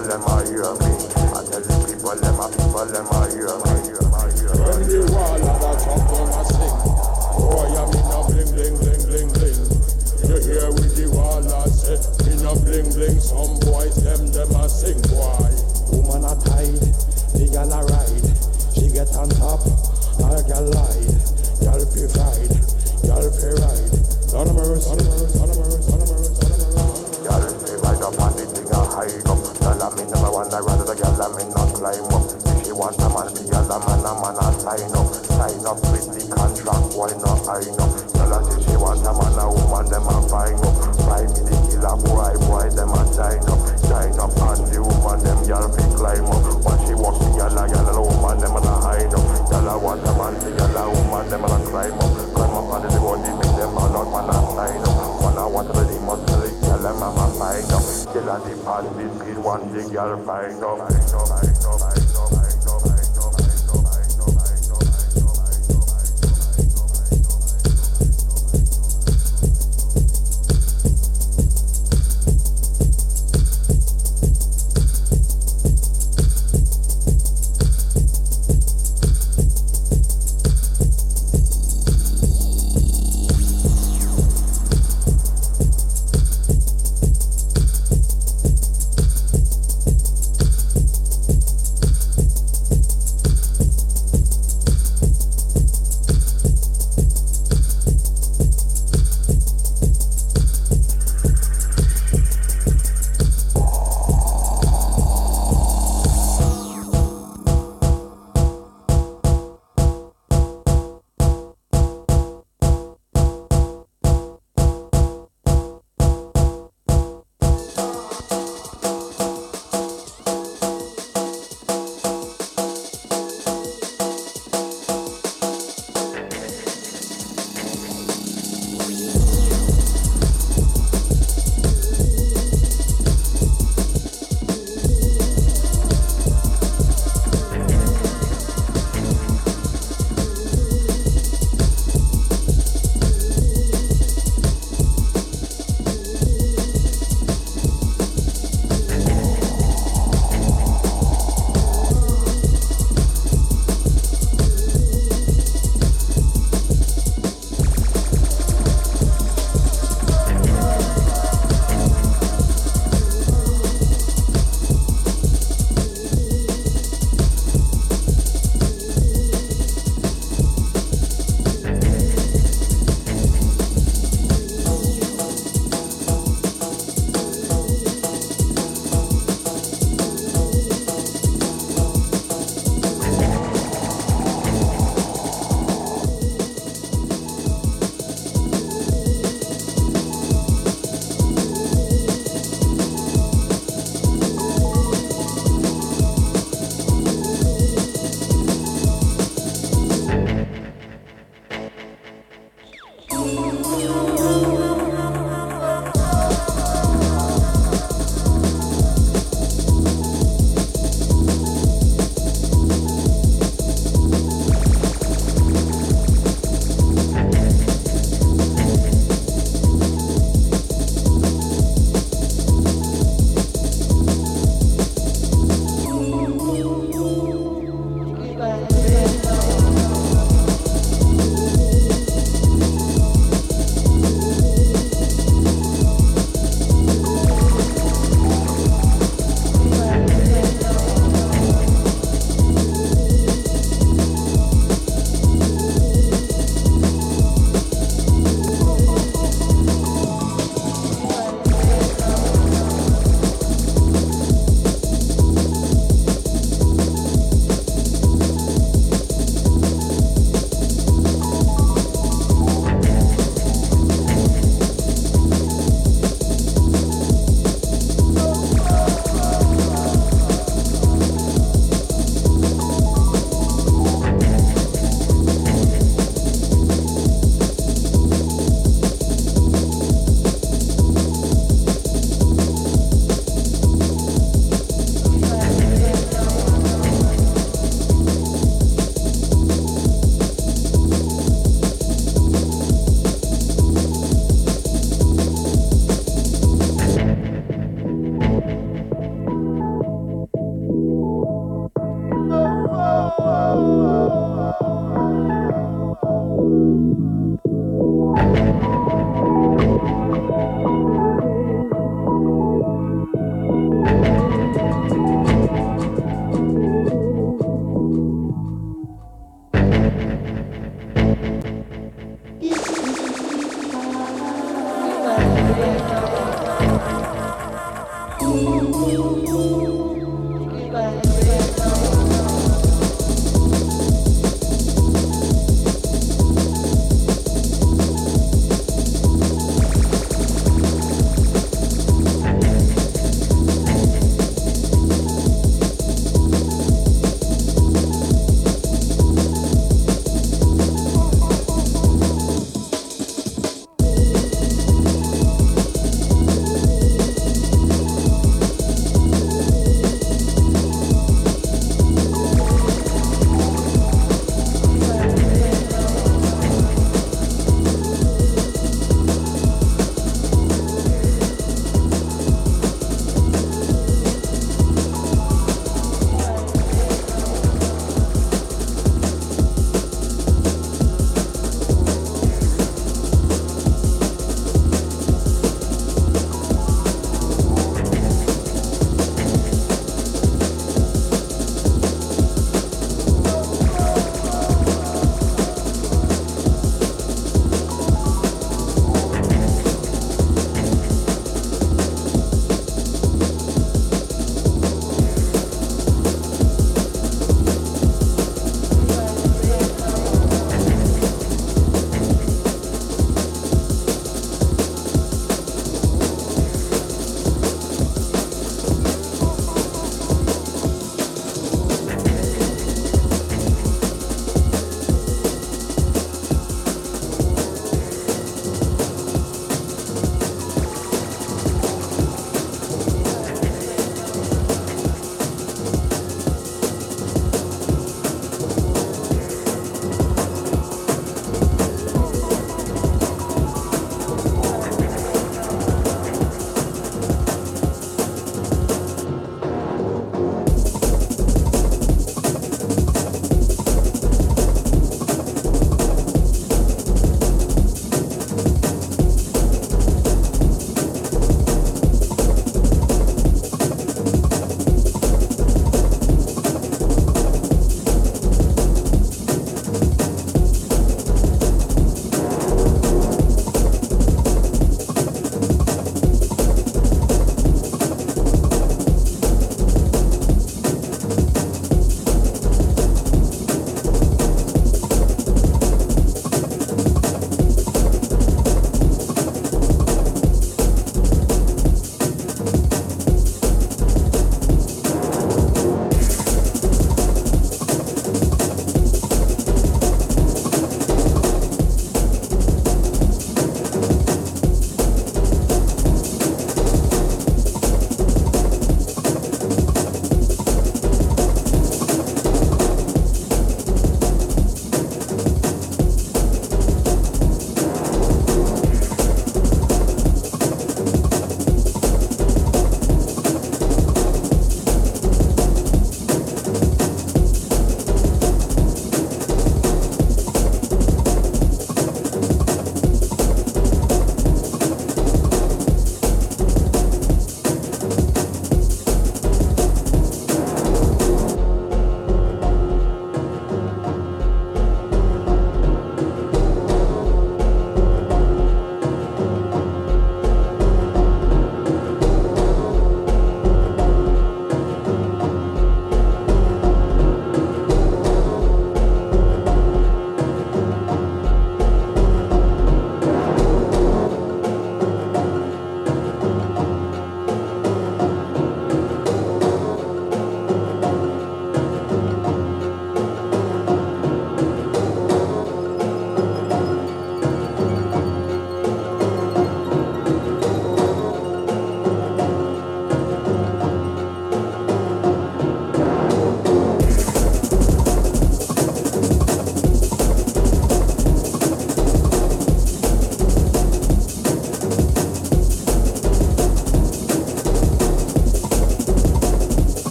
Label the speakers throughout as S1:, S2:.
S1: people them are hear me. I tell the people them, my people them are hear me.
S2: When the wall of a come down a sing, boy I'm in a bling bling bling bling bling. You hear with the wall I say, in a bling bling some.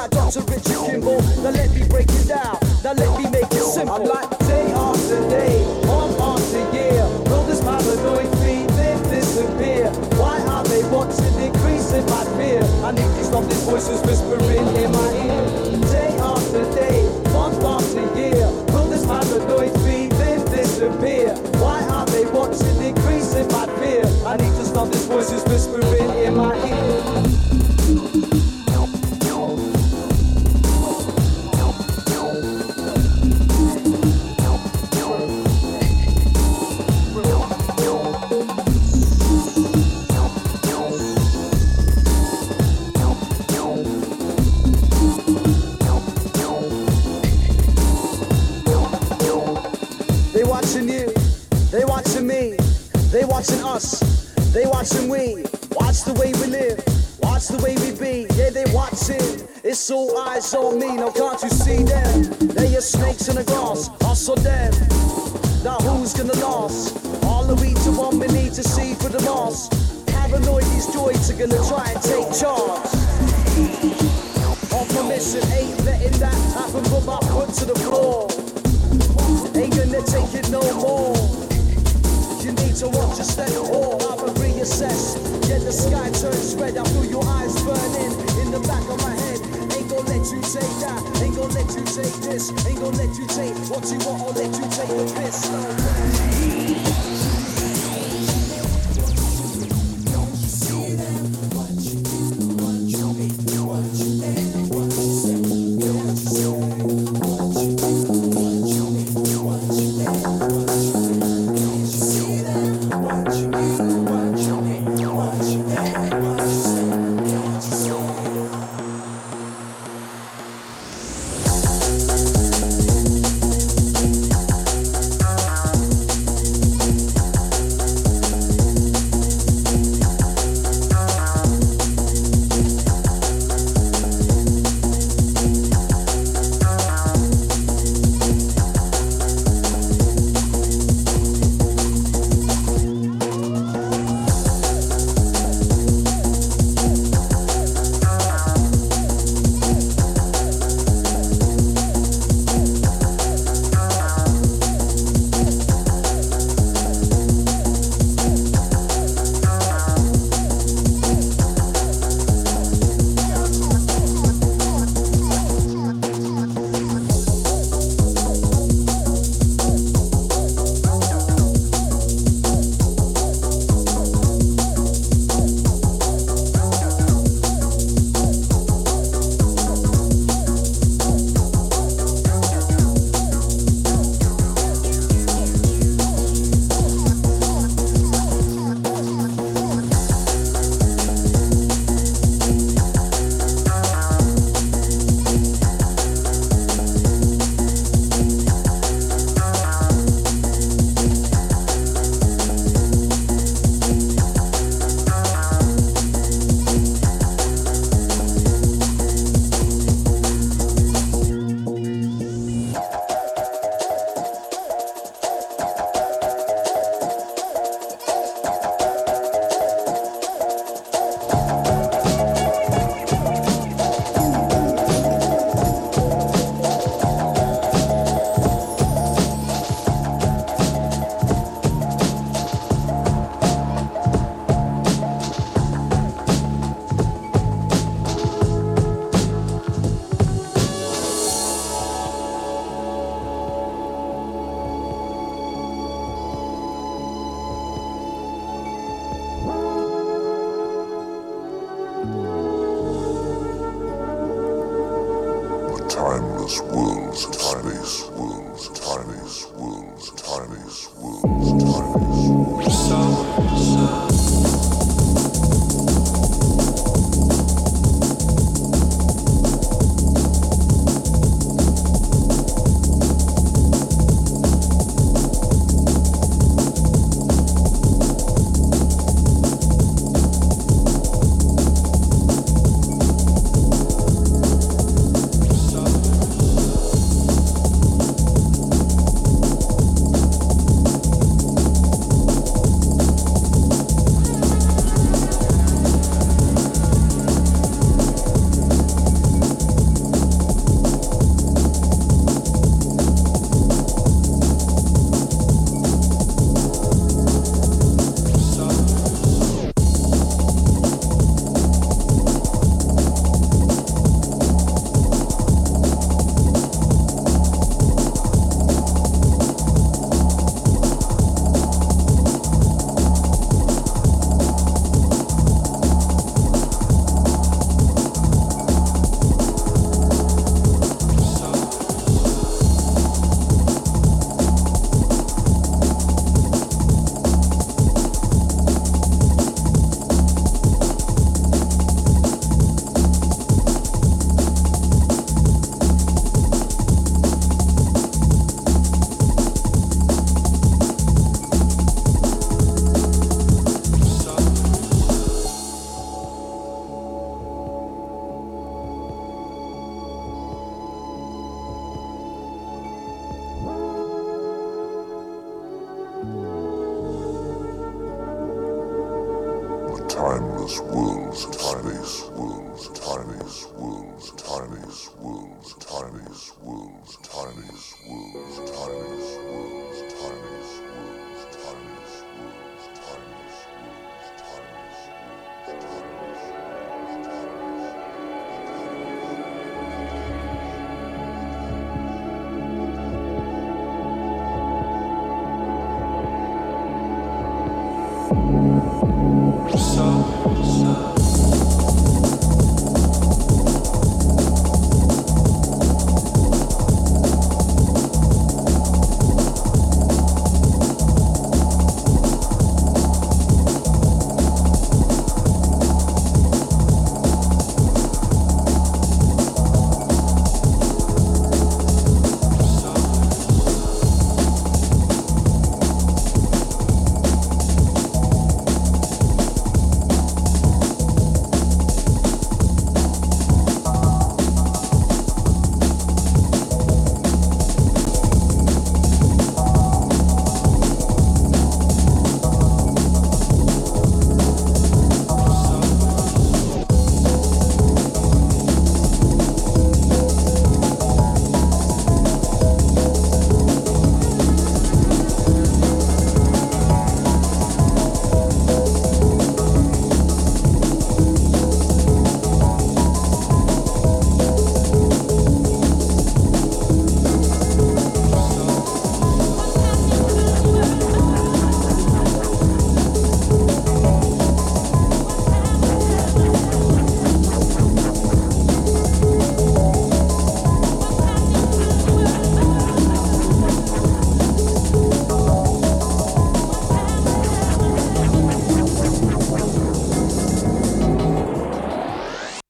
S3: I got Richard Kimble. Now let me break it down. Now let me make it simple. I'm like day after day, month after year. Will this paranoid feed then disappear? Why are they watching, increasing my fear? I need to stop these voices whispering.
S4: timeless worlds of space, worlds of space, worlds of space, worlds of space. So. timeless worlds of space, worlds timeless worlds timeless worlds timeless worlds, timeless worlds, timeless worlds, timeless worlds.